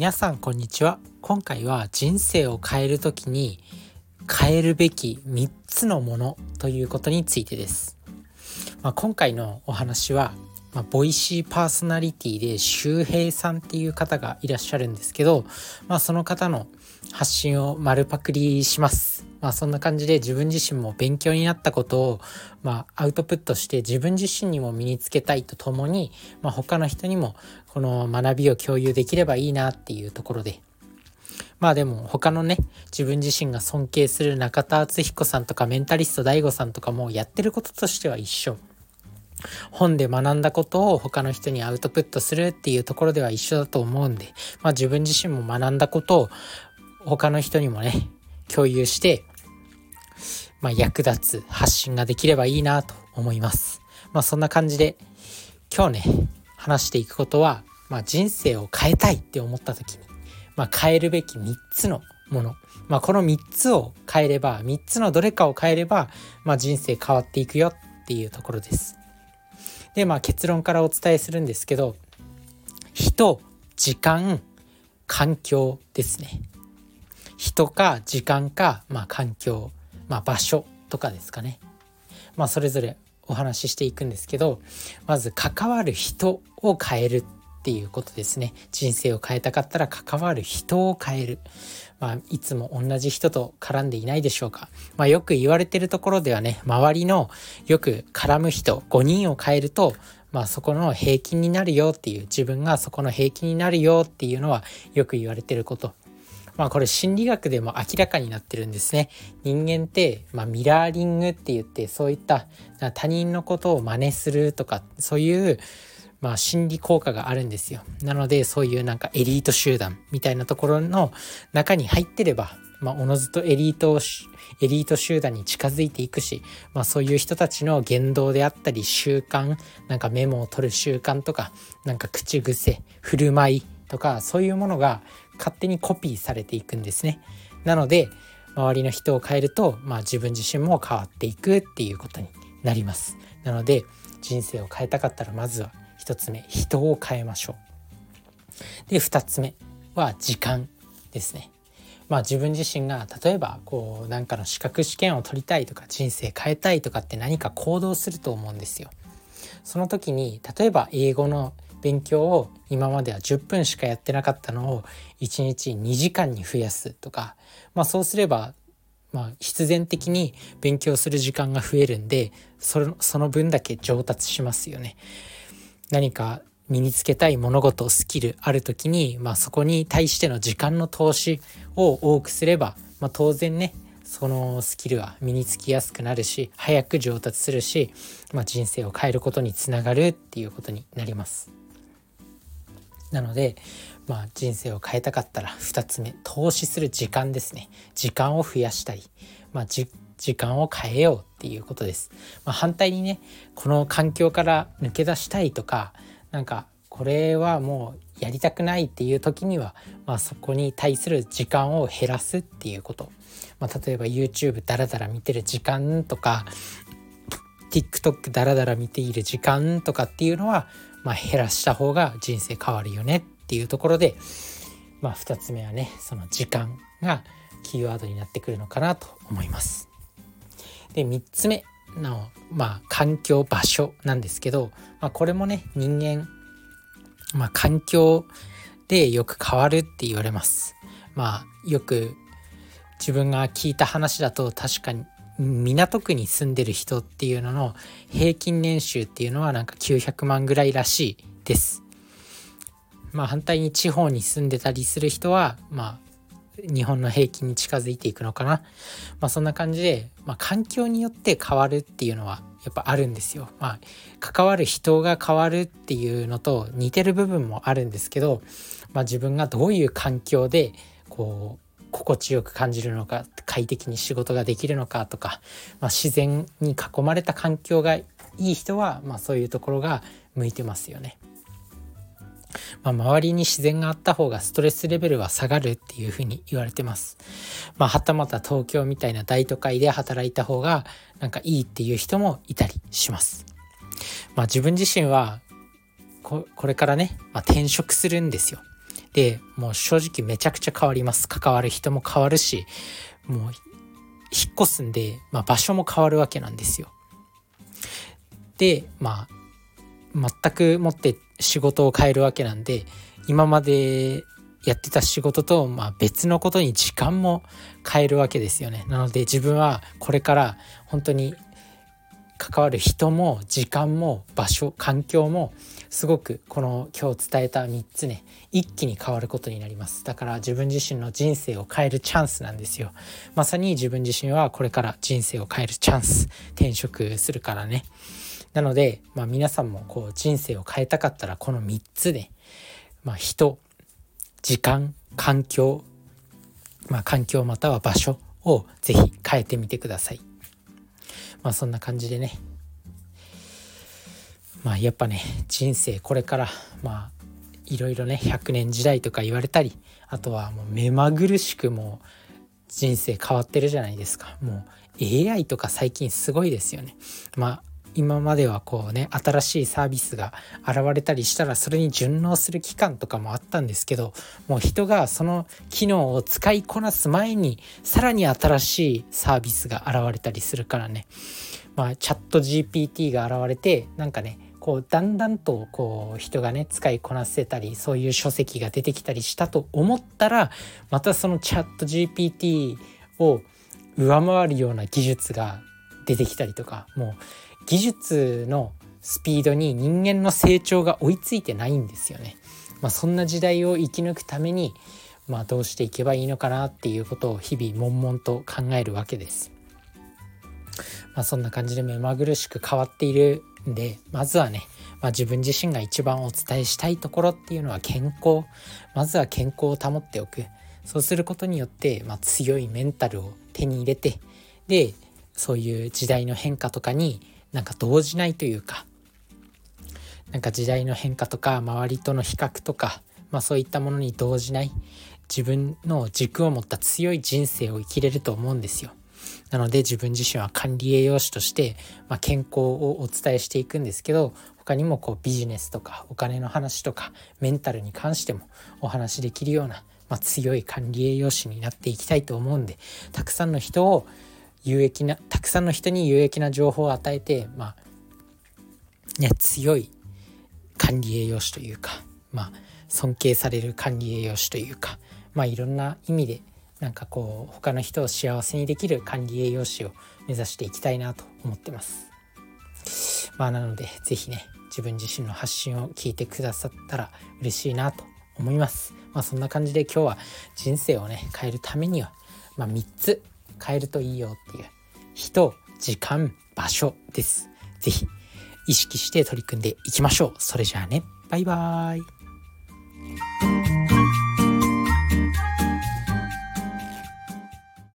皆さんこんにちは。今回は人生を変える時に変えるべき3つのものということについてです、まあ、今回のお話は、まあ、ボイシーパーソナリティで周平さんっていう方がいらっしゃるんですけど、まあ、その方の発信を丸パクリします。まあそんな感じで自分自身も勉強になったことをまあアウトプットして自分自身にも身につけたいとともに、まあ、他の人にもこの学びを共有できればいいなっていうところで。まあでも他のね自分自身が尊敬する中田敦彦さんとかメンタリスト DAIGO さんとかもやってることとしては一緒。本で学んだことを他の人にアウトプットするっていうところでは一緒だと思うんで、まあ、自分自身も学んだことを他の人にもね共有してまあ、役立つ発信ができればいいなと思います。まあ、そんな感じで今日ね話していくことは、まあ、人生を変えたいって思った時に、まあ、変えるべき3つのもの、まあ、この3つを変えれば3つのどれかを変えれば、まあ、人生変わっていくよっていうところです。でまあ結論からお伝えするんですけど人時間環境ですね。人か時間か、まあ、環境まあ、場所とかですかね、まあ、それぞれお話ししていくんですけどまず関わる人を変えるっていうことですね。人生を変えたかったら関わる人を変える、まあ、いつも同じ人と絡んでいないでしょうか、まあ、よく言われてるところではね周りのよく絡む人5人を変えるとまあそこの平均になるよっていう自分がそこの平均になるよっていうのはよく言われてること。まあこれ心理学でも明らかになってるんですね。人間って、まあ、ミラーリングって言ってそういった他人のことを真似するとかそういうまあ心理効果があるんですよ。なのでそういうなんかエリート集団みたいなところの中に入ってればまあ、おのずとエリートエリート集団に近づいていくし、まあ、そういう人たちの言動であったり習慣なんかメモを取る習慣とかなんか口癖振る舞いとかそういうものが勝手にコピーされていくんですね。なので周りの人を変えると、まあ、自分自身も変わっていくっていうことになります。なので人生を変えたかったらまずは1つ目人を変えましょう。で2つ目は時間ですね。まあ自分自身が例えばこうなんかの資格試験を取りたいとか人生変えたいとかって何か行動すると思うんですよ。その時に例えば英語の勉強を今までは10分しかやってなかったのを1日2時間に増やすとか、まあ、そうすればまあ、必然的に勉強する時間が増えるんでそのその分だけ上達しますよね。何か身につけたい物事スキルある時に、まあ、そこに対しての時間の投資を多くすれば、まあ、当然ねそのスキルは身につきやすくなるし早く上達するし、まあ、人生を変えることにつながるっていうことになります。なので、まあ、人生を変えたかったら2つ目投資する時間ですね。時間を増やしたり、まあ、時間を変えようっていうことです、まあ、反対にねこの環境から抜け出したいとかなんかこれはもうやりたくないっていう時には、まあ、そこに対する時間を減らすっていうこと、まあ、例えば YouTube ダラダラ見てる時間とか TikTok ダラダラ見ている時間とかっていうのはまあ、減らした方が人生変わるよねっていうところで、まあ、2つ目はねその時間がキーワードになってくるのかなと思います。で3つ目の、まあ、環境場所なんですけど、まあ、これもね人間、まあ、環境でよく変わるって言われます。まあよく自分が聞いた話だと確かに港区に住んでる人っていうのの平均年収っていうのはなんか900万ぐらいらしいです。まあ反対に地方に住んでたりする人はまあ日本の平均に近づいていくのかな。まあそんな感じで、まあ、環境によって変わるっていうのはやっぱあるんですよ。まあ関わる人が変わるっていうのと似てる部分もあるんですけど、まあ、自分がどういう環境でこう心地よく感じるのか快適に仕事ができるのかとか、まあ、自然に囲まれた環境がいい人は、まあ、そういうところが向いてますよね。まあ、周りに自然があった方がストレスレベルは下がるっていうふうに言われてます。まあ、はたまた東京みたいな大都会で働いた方がなんかいいっていう人もいたりします。まあ、自分自身はこれからね、まあ、転職するんですよ。でもう正直めちゃくちゃ変わります関わる人も変わるしもう引っ越すんで、まあ、場所も変わるわけなんですよ。でまあ全くもって仕事を変えるわけなんで今までやってた仕事と、まあ、別のことに時間も変えるわけですよね。なので自分はこれから本当に関わる人も時間も場所環境もすごくこの今日伝えた3つね一気に変わることになります。だから自分自身の人生を変えるチャンスなんですよ。まさに自分自身はこれから人生を変えるチャンス転職するからね。なので、まあ、皆さんもこう人生を変えたかったらこの3つで、まあ、人時間環境まあ、環境または場所をぜひ変えてみてください。まあそんな感じでね。まあやっぱね人生これからまあいろいろね100年時代とか言われたりあとはもう目まぐるしくもう人生変わってるじゃないですか。もう AI とか最近すごいですよね。ま今まではこうね新しいサービスが現れたりしたらそれに順応する期間とかもあったんですけどもう人がその機能を使いこなす前にさらに新しいサービスが現れたりするからね。まあチャット GPT が現れてなんかねこうだんだんとこう人がね使いこなせたりそういう書籍が出てきたりしたと思ったらまたそのチャット GPT を上回るような技術が出てきたりとかもう技術のスピードに人間の成長が追いついてないんですよね。まあ、そんな時代を生き抜くために、まあ、どうしていけばいいのかなっていうことを日々悶々と考えるわけです。まあ、そんな感じで目まぐるしく変わっているんでまずはね、まあ、自分自身が一番お伝えしたいところっていうのは健康まずは健康を保っておくそうすることによって、まあ、強いメンタルを手に入れてでそういう時代の変化とかになんか動じないというかなんか時代の変化とか周りとの比較とか、まあ、そういったものに動じない自分の軸を持った強い人生を生きれると思うんですよ。なので自分自身は管理栄養士として、まあ、健康をお伝えしていくんですけど他にもこうビジネスとかお金の話とかメンタルに関してもお話できるような、まあ、強い管理栄養士になっていきたいと思うんでたくさんの人を有益なたくさんの人に有益な情報を与えてまあね強い管理栄養士というかまあ尊敬される管理栄養士というかまあいろんな意味でなんかこう他の人を幸せにできる管理栄養士を目指していきたいなと思ってます。まあなので是非ね自分自身の発信を聞いてくださったら嬉しいなと思います。まあそんな感じで今日は人生をね変えるためには、まあ、3つ変えるといいよっていう人時間場所です。是非意識して取り組んでいきましょう。それじゃあね。バイバーイ。